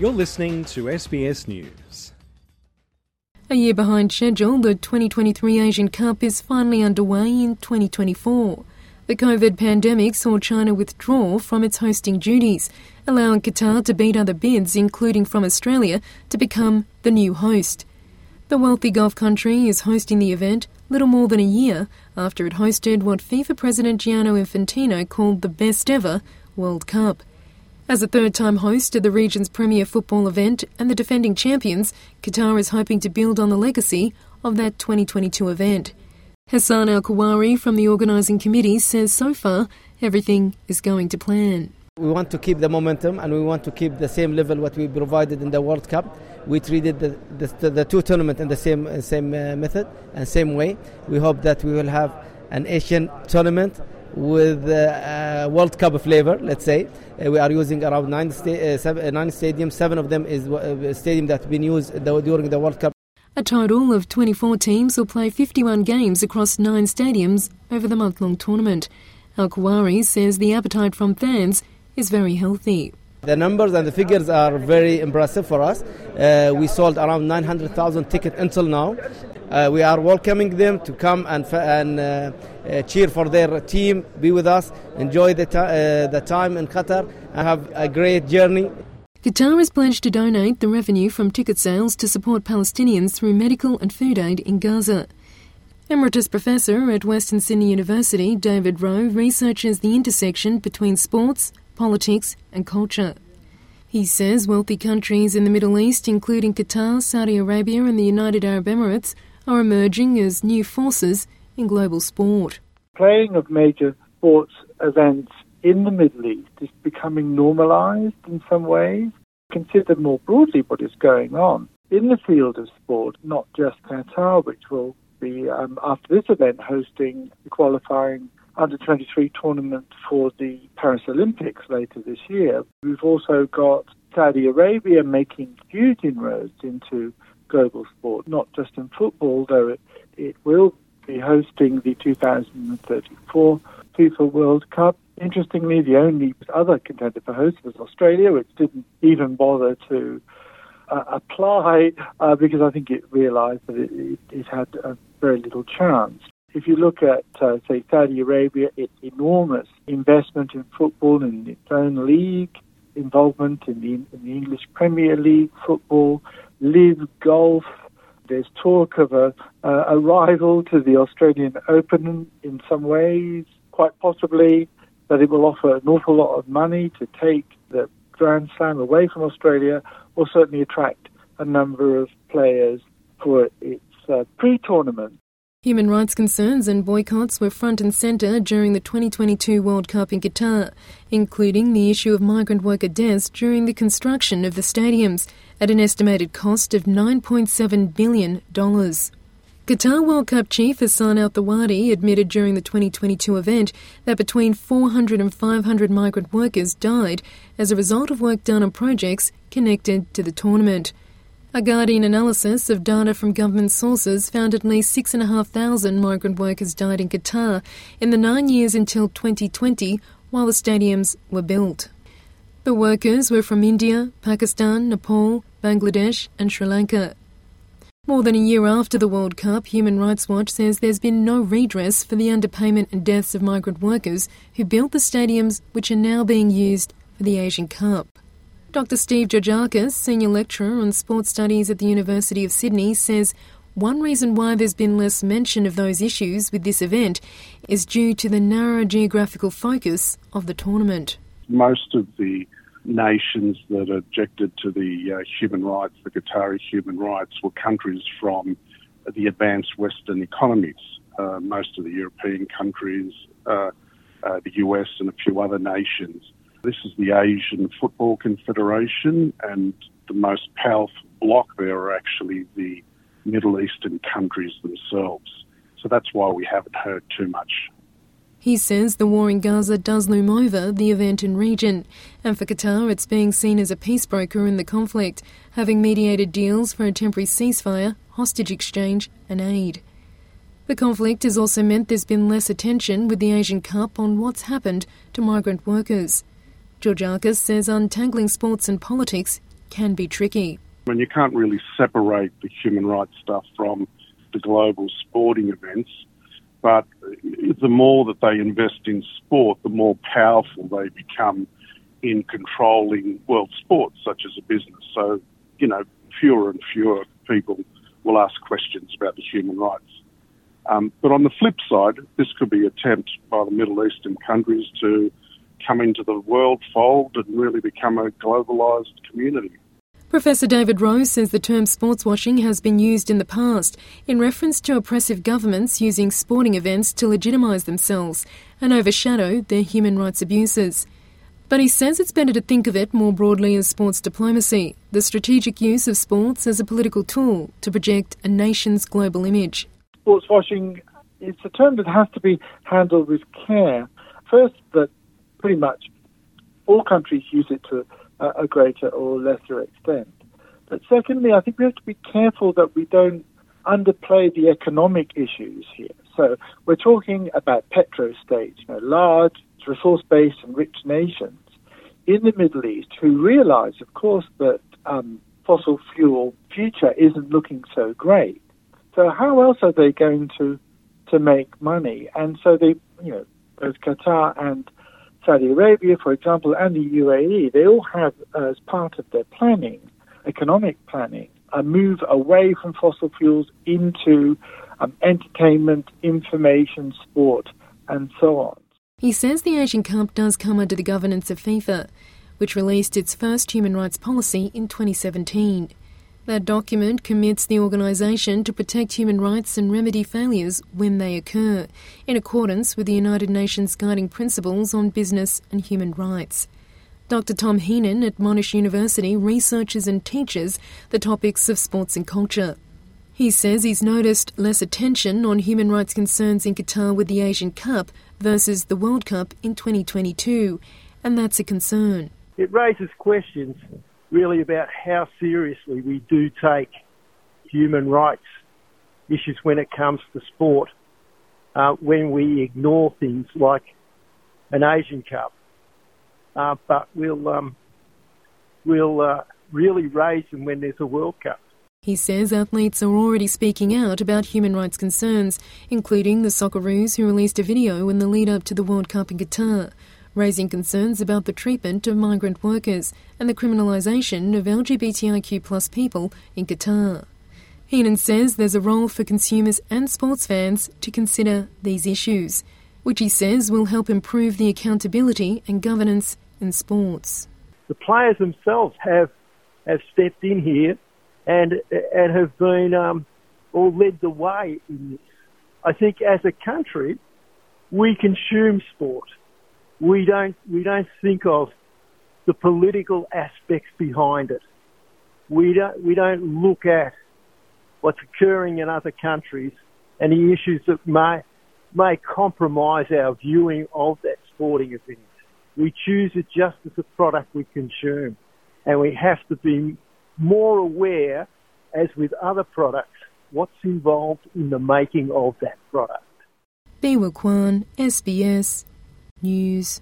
You're listening to SBS News. A year behind schedule, the 2023 Asian Cup is finally underway in 2024. The COVID pandemic saw China withdraw from its hosting duties, allowing Qatar to beat other bids, including from Australia, to become the new host. The wealthy Gulf country is hosting the event little more than a year after it hosted what FIFA President Gianni Infantino called the best ever World Cup. As a third time host of the region's premier football event and the defending champions, Qatar is hoping to build on the legacy of that 2022 event. Hassan Al Kuwari from the organising committee says so far everything is going to plan. We want to keep the momentum and we want to keep the same level what we provided in the World Cup. We treated the, the, the two tournaments in the same, same uh, method and same way. We hope that we will have an Asian tournament with uh, World Cup flavor, let's say. Uh, we are using around nine, sta- uh, seven, uh, nine stadiums. Seven of them is uh, stadium that been used the, during the World Cup. A total of 24 teams will play 51 games across nine stadiums over the month-long tournament. Al Kuwari says the appetite from fans is very healthy. The numbers and the figures are very impressive for us. Uh, we sold around 900,000 tickets until now. Uh, we are welcoming them to come and, and uh, uh, cheer for their team, be with us, enjoy the, uh, the time in Qatar, and have a great journey. Qatar has pledged to donate the revenue from ticket sales to support Palestinians through medical and food aid in Gaza. Emeritus Professor at Western Sydney University, David Rowe, researches the intersection between sports, politics, and culture. He says wealthy countries in the Middle East, including Qatar, Saudi Arabia, and the United Arab Emirates, are emerging as new forces in global sport. Playing of major sports events in the Middle East is becoming normalized in some ways. Consider more broadly what is going on in the field of sport, not just Qatar, which will be, um, after this event, hosting the qualifying under 23 tournament for the Paris Olympics later this year. We've also got Saudi Arabia making huge inroads into global sport, not just in football, though it, it will be hosting the 2034 FIFA World Cup. Interestingly, the only other contender for host was Australia, which didn't even bother to uh, apply uh, because I think it realised that it, it, it had a very little chance. If you look at, uh, say, Saudi Arabia, its enormous investment in football in its own league, involvement in the, in the English Premier League football, LIV golf. There's talk of a, uh, a rival to the Australian Open in some ways, quite possibly that it will offer an awful lot of money to take the Grand Slam away from Australia, or certainly attract a number of players for its uh, pre-tournament Human rights concerns and boycotts were front and centre during the 2022 World Cup in Qatar, including the issue of migrant worker deaths during the construction of the stadiums at an estimated cost of $9.7 billion. Qatar World Cup chief Hassan Al Thawadi admitted during the 2022 event that between 400 and 500 migrant workers died as a result of work done on projects connected to the tournament. A Guardian analysis of data from government sources found at least 6,500 migrant workers died in Qatar in the nine years until 2020 while the stadiums were built. The workers were from India, Pakistan, Nepal, Bangladesh, and Sri Lanka. More than a year after the World Cup, Human Rights Watch says there's been no redress for the underpayment and deaths of migrant workers who built the stadiums which are now being used for the Asian Cup. Dr. Steve Georgakis, Senior Lecturer on Sports Studies at the University of Sydney, says one reason why there's been less mention of those issues with this event is due to the narrow geographical focus of the tournament. Most of the nations that objected to the uh, human rights, the Qatari human rights, were countries from the advanced Western economies. Uh, most of the European countries, uh, uh the US, and a few other nations. This is the Asian Football Confederation, and the most powerful bloc there are actually the Middle Eastern countries themselves. So that's why we haven't heard too much. He says the war in Gaza does loom over the event and region, and for Qatar it's being seen as a peace broker in the conflict, having mediated deals for a temporary ceasefire, hostage exchange, and aid. The conflict has also meant there's been less attention with the Asian Cup on what's happened to migrant workers. Georgakis says untangling sports and politics can be tricky. And you can't really separate the human rights stuff from the global sporting events. But the more that they invest in sport, the more powerful they become in controlling world sports, such as a business. So, you know, fewer and fewer people will ask questions about the human rights. Um, but on the flip side, this could be an attempt by the Middle Eastern countries to come into the world fold and really become a globalised community. Professor David Rowe says the term sports washing has been used in the past in reference to oppressive governments using sporting events to legitimise themselves and overshadow their human rights abuses. But he says it's better to think of it more broadly as sports diplomacy, the strategic use of sports as a political tool to project a nation's global image. Sports washing is a term that has to be handled with care. First, that pretty much all countries use it to a greater or lesser extent. But secondly, I think we have to be careful that we don't underplay the economic issues here. So we're talking about petrostates, you know, large, resource-based and rich nations in the Middle East who realize, of course, that um, fossil fuel future isn't looking so great. So how else are they going to to make money? And so they, you know, both Qatar and Saudi Arabia, for example, and the UAE, they all have, as part of their planning, economic planning, a move away from fossil fuels into um, entertainment, information, sport, and so on. He says the Asian Cup does come under the governance of FIFA, which released its first human rights policy in 2017. That document commits the organisation to protect human rights and remedy failures when they occur, in accordance with the United Nations Guiding Principles on Business and Human Rights. Dr. Tom Heenan at Monash University researches and teaches the topics of sports and culture. He says he's noticed less attention on human rights concerns in Qatar with the Asian Cup versus the World Cup in 2022, and that's a concern. It raises questions really about how seriously we do take human rights issues when it comes to sport, uh, when we ignore things like an Asian Cup. Uh, but we'll um, we'll uh, really raise them when there's a World Cup. He says athletes are already speaking out about human rights concerns, including the Socceroos who released a video in the lead up to the World Cup in Qatar raising concerns about the treatment of migrant workers and the criminalisation of LGBTIQ people in Qatar. Heenan says there's a role for consumers and sports fans to consider these issues, which he says will help improve the accountability and governance in sports. The players themselves have have stepped in here and and have been um, or led the way in this. I think as a country, we consume sport we don't we don't think of the political aspects behind it. We don't we don't look at what's occurring in other countries and the issues that may may compromise our viewing of that sporting event. We choose it just as a product we consume, and we have to be more aware, as with other products, what's involved in the making of that product. Kwan, SBS News